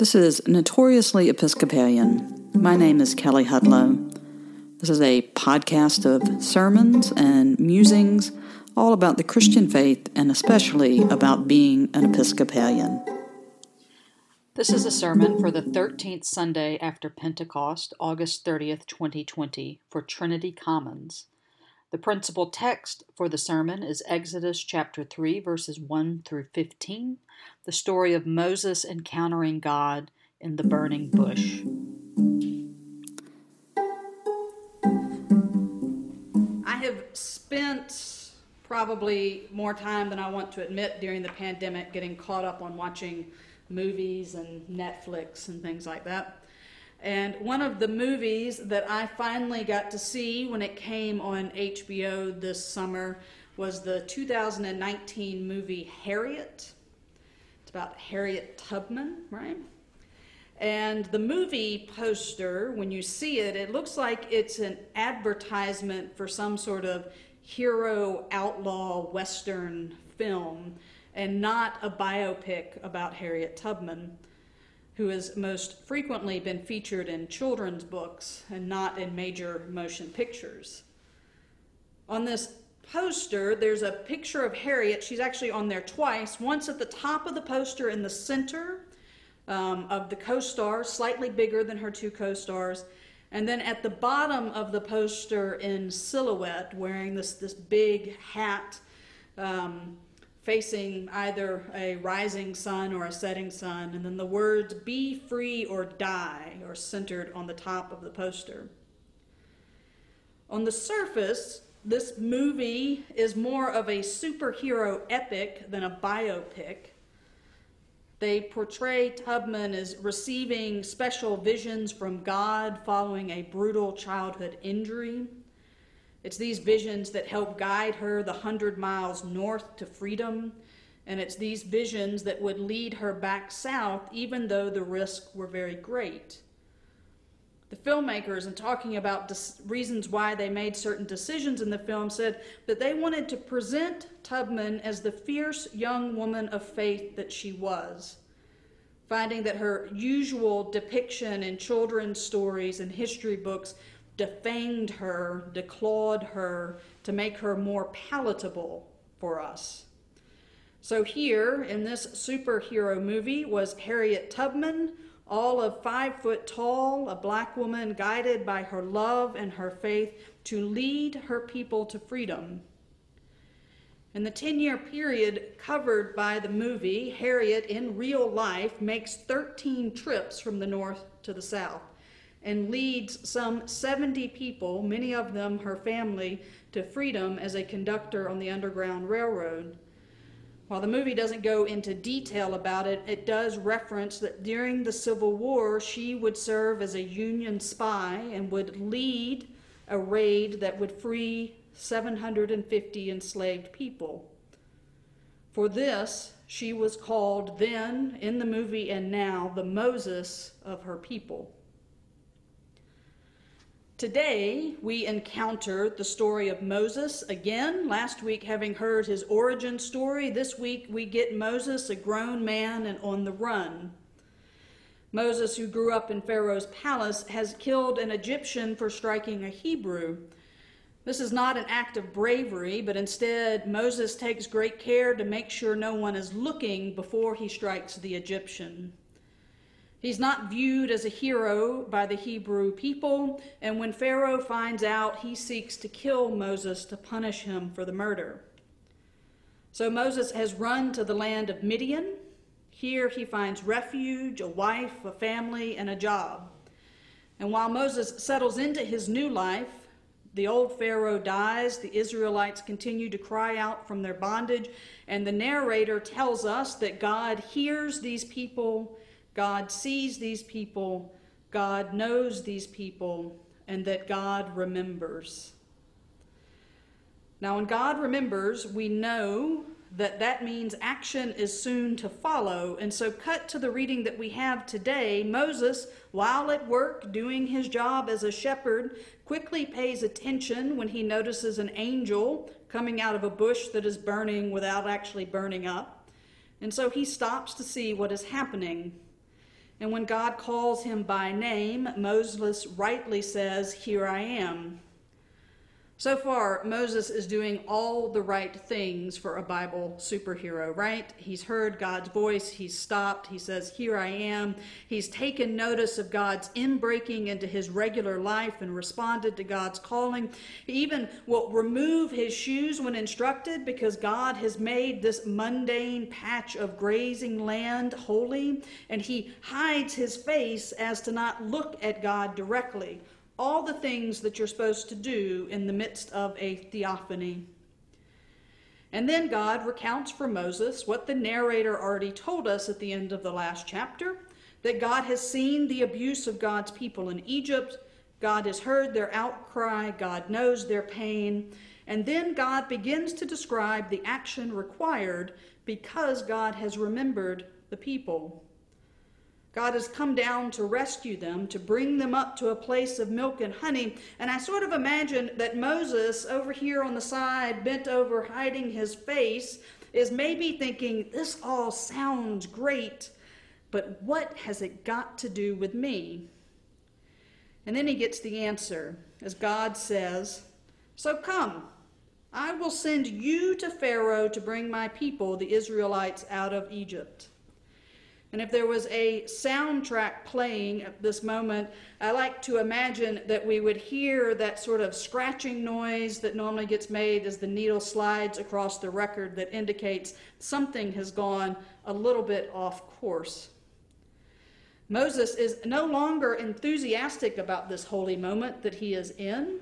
This is Notoriously Episcopalian. My name is Kelley Hudlow. This is a podcast of sermons and musings all about the Christian faith and especially about being an Episcopalian. This is a sermon for the 13th Sunday after Pentecost, August 30th, 2020, for Trinity Commons. The principal text for the sermon is Exodus chapter 3, verses 1 through 15, the story of Moses encountering God in the burning bush. I have spent probably more time than I want to admit during the pandemic getting caught up on watching movies and Netflix and things like that. And one of the movies that I finally got to see when it came on HBO this summer was the 2019 movie Harriet. It's about Harriet Tubman, right? And the movie poster, when you see it, it looks like it's an advertisement for some sort of hero outlaw western film and not a biopic about Harriet Tubman, who has most frequently been featured in children's books and not in major motion pictures. On this poster, there's a picture of Harriet. She's actually on there twice. Once at the top of the poster in the center um, of the co star, slightly bigger than her two co stars. And then at the bottom of the poster in silhouette, wearing this, this big hat, um, facing either a rising sun or a setting sun. And then the words, be free or die, are centered on the top of the poster. On the surface, this movie is more of a superhero epic than a biopic. They portray Tubman as receiving special visions from God following a brutal childhood injury. It's these visions that help guide her the hundred miles north to freedom, and it's these visions that would lead her back south, even though the risks were very great. The filmmakers and talking about reasons why they made certain decisions in the film said that they wanted to present Tubman as the fierce young woman of faith that she was, finding that her usual depiction in children's stories and history books defamed her, declawed her to make her more palatable for us. So here in this superhero movie was Harriet Tubman all of five foot tall, a black woman guided by her love and her faith to lead her people to freedom. In the 10 year period covered by the movie, Harriet in real life makes 13 trips from the north to the south and leads some 70 people, many of them her family, to freedom as a conductor on the Underground Railroad. While the movie doesn't go into detail about it, it does reference that during the Civil War, she would serve as a Union spy and would lead a raid that would free 750 enslaved people. For this, she was called then, in the movie and now, the Moses of her people. Today, we encounter the story of Moses again. Last week, having heard his origin story, this week we get Moses, a grown man and on the run. Moses, who grew up in Pharaoh's palace, has killed an Egyptian for striking a Hebrew. This is not an act of bravery, but instead, Moses takes great care to make sure no one is looking before he strikes the Egyptian. He's not viewed as a hero by the Hebrew people, and when Pharaoh finds out, he seeks to kill Moses to punish him for the murder. So Moses has run to the land of Midian. Here he finds refuge, a wife, a family, and a job. And while Moses settles into his new life, the old Pharaoh dies, the Israelites continue to cry out from their bondage, and the narrator tells us that God hears these people God sees these people, God knows these people, and that God remembers. Now, when God remembers, we know that that means action is soon to follow. And so, cut to the reading that we have today, Moses, while at work doing his job as a shepherd, quickly pays attention when he notices an angel coming out of a bush that is burning without actually burning up. And so he stops to see what is happening. And when God calls him by name, Moses rightly says, Here I am. So far, Moses is doing all the right things for a Bible superhero, right? He's heard God's voice, he's stopped, he says, Here I am. He's taken notice of God's inbreaking into his regular life and responded to God's calling. He even will remove his shoes when instructed because God has made this mundane patch of grazing land holy, and he hides his face as to not look at God directly all the things that you're supposed to do in the midst of a theophany. And then God recounts for Moses what the narrator already told us at the end of the last chapter that God has seen the abuse of God's people in Egypt, God has heard their outcry, God knows their pain, and then God begins to describe the action required because God has remembered the people. God has come down to rescue them, to bring them up to a place of milk and honey. And I sort of imagine that Moses, over here on the side, bent over, hiding his face, is maybe thinking, This all sounds great, but what has it got to do with me? And then he gets the answer, as God says, So come, I will send you to Pharaoh to bring my people, the Israelites, out of Egypt. And if there was a soundtrack playing at this moment, I like to imagine that we would hear that sort of scratching noise that normally gets made as the needle slides across the record that indicates something has gone a little bit off course. Moses is no longer enthusiastic about this holy moment that he is in.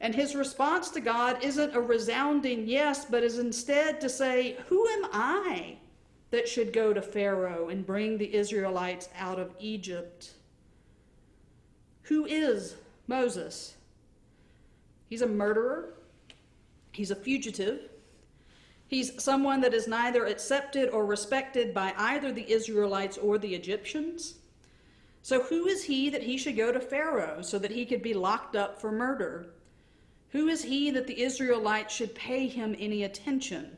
And his response to God isn't a resounding yes, but is instead to say, Who am I that should go to Pharaoh and bring the Israelites out of Egypt. Who is Moses? He's a murderer, he's a fugitive. He's someone that is neither accepted or respected by either the Israelites or the Egyptians. So, who is he that he should go to Pharaoh so that he could be locked up for murder? Who is he that the Israelites should pay him any attention?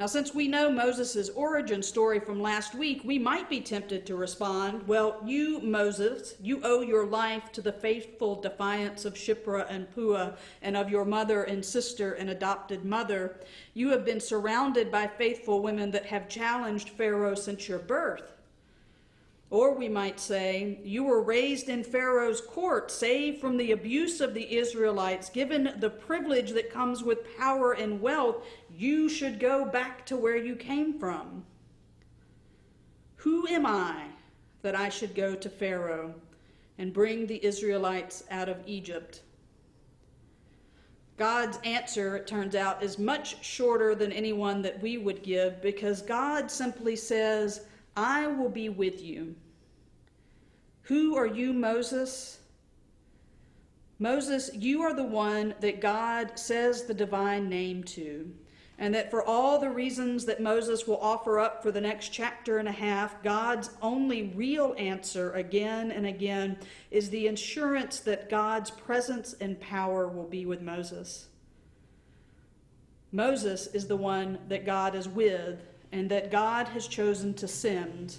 Now, since we know Moses' origin story from last week, we might be tempted to respond, Well, you, Moses, you owe your life to the faithful defiance of Shiphrah and Puah and of your mother and sister and adopted mother. You have been surrounded by faithful women that have challenged Pharaoh since your birth. Or we might say, You were raised in Pharaoh's court, saved from the abuse of the Israelites, given the privilege that comes with power and wealth. You should go back to where you came from. Who am I that I should go to Pharaoh and bring the Israelites out of Egypt? God's answer, it turns out, is much shorter than anyone that we would give because God simply says, I will be with you. Who are you, Moses? Moses, you are the one that God says the divine name to. And that for all the reasons that Moses will offer up for the next chapter and a half, God's only real answer again and again is the assurance that God's presence and power will be with Moses. Moses is the one that God is with and that God has chosen to send.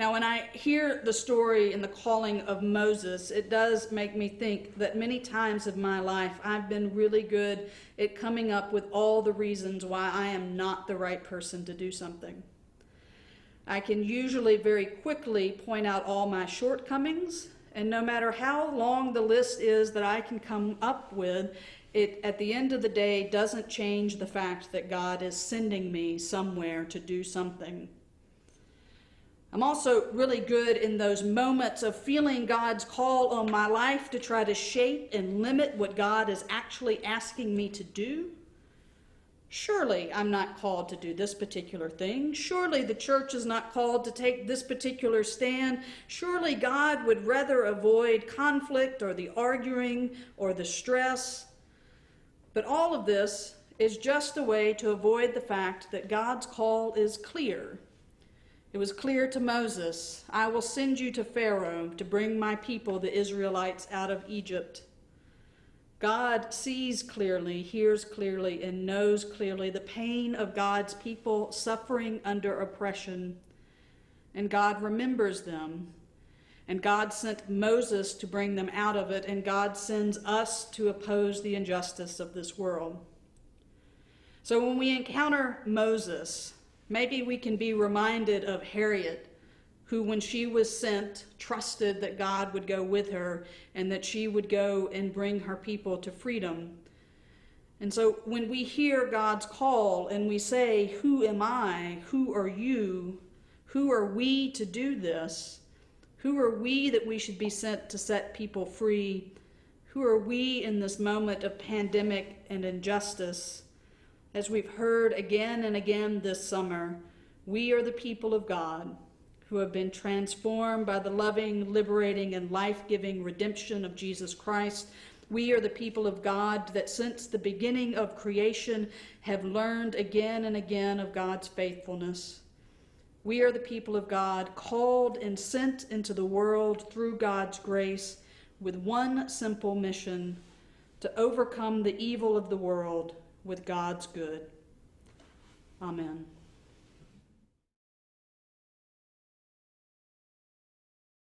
Now, when I hear the story and the calling of Moses, it does make me think that many times of my life I've been really good at coming up with all the reasons why I am not the right person to do something. I can usually very quickly point out all my shortcomings, and no matter how long the list is that I can come up with, it at the end of the day doesn't change the fact that God is sending me somewhere to do something. I'm also really good in those moments of feeling God's call on my life to try to shape and limit what God is actually asking me to do. Surely I'm not called to do this particular thing. Surely the church is not called to take this particular stand. Surely God would rather avoid conflict or the arguing or the stress. But all of this is just a way to avoid the fact that God's call is clear it was clear to Moses, I will send you to Pharaoh to bring my people, the Israelites, out of Egypt. God sees clearly, hears clearly, and knows clearly the pain of God's people suffering under oppression. and God remembers them. And God sent Moses to bring them out of it, and God sends us to oppose the injustice of this world. So when we encounter Moses, maybe we can be reminded of Harriet, who, when she was sent, trusted that God would go with her and that she would go and bring her people to freedom. And so when we hear God's call and we say, Who am I? Who are you? Who are we to do this? Who are we that we should be sent to set people free? Who are we in this moment of pandemic and injustice? As we've heard again and again this summer, we are the people of God who have been transformed by the loving, liberating, and life giving redemption of Jesus Christ. We are the people of God that since the beginning of creation have learned again and again of God's faithfulness. We are the people of God, called and sent into the world through God's grace with one simple mission to overcome the evil of the world with God's good. Amen.